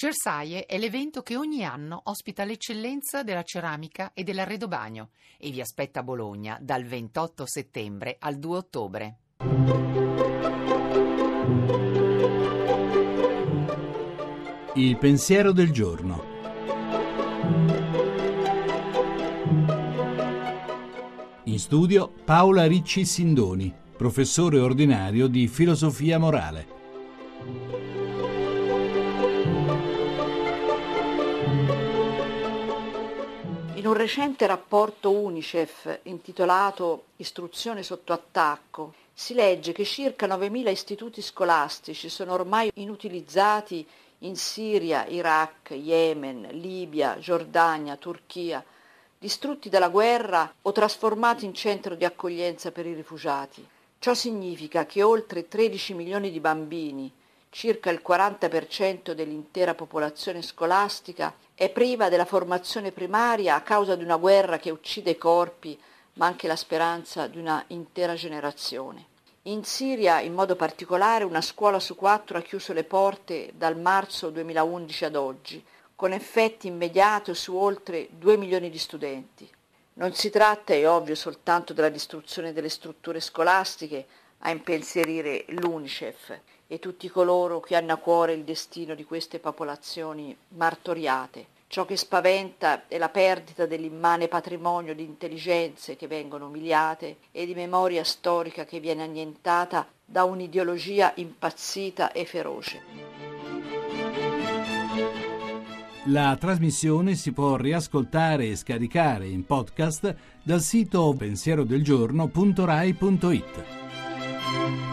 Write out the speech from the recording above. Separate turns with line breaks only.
Cersaie è l'evento che ogni anno ospita l'eccellenza della ceramica e dell'arredobagno e vi aspetta a Bologna dal 28 settembre al 2 ottobre.
Il pensiero del giorno. In studio Paola Ricci Sindoni, professore ordinario di filosofia morale.
In un recente rapporto UNICEF intitolato Istruzione sotto attacco si legge che circa 9.000 istituti scolastici sono ormai inutilizzati in Siria, Iraq, Yemen, Libia, Giordania, Turchia, distrutti dalla guerra o trasformati in centro di accoglienza per i rifugiati. Ciò significa che oltre 13 milioni di bambini, circa il 40% dell'intera popolazione scolastica, è priva della formazione primaria a causa di una guerra che uccide i corpi, ma anche la speranza di una intera generazione. In Siria, in modo particolare, una scuola su quattro ha chiuso le porte dal marzo 2011 ad oggi, con effetti immediati su oltre 2 milioni di studenti. Non si tratta, è ovvio, soltanto della distruzione delle strutture scolastiche a impensierire l'UNICEF e tutti coloro che hanno a cuore il destino di queste popolazioni martoriate. Ciò che spaventa è la perdita dell'immane patrimonio di intelligenze che vengono umiliate e di memoria storica che viene annientata da un'ideologia impazzita e feroce.
La trasmissione si può riascoltare e scaricare in podcast dal sito pensierodelgiorno.rai.it. thank you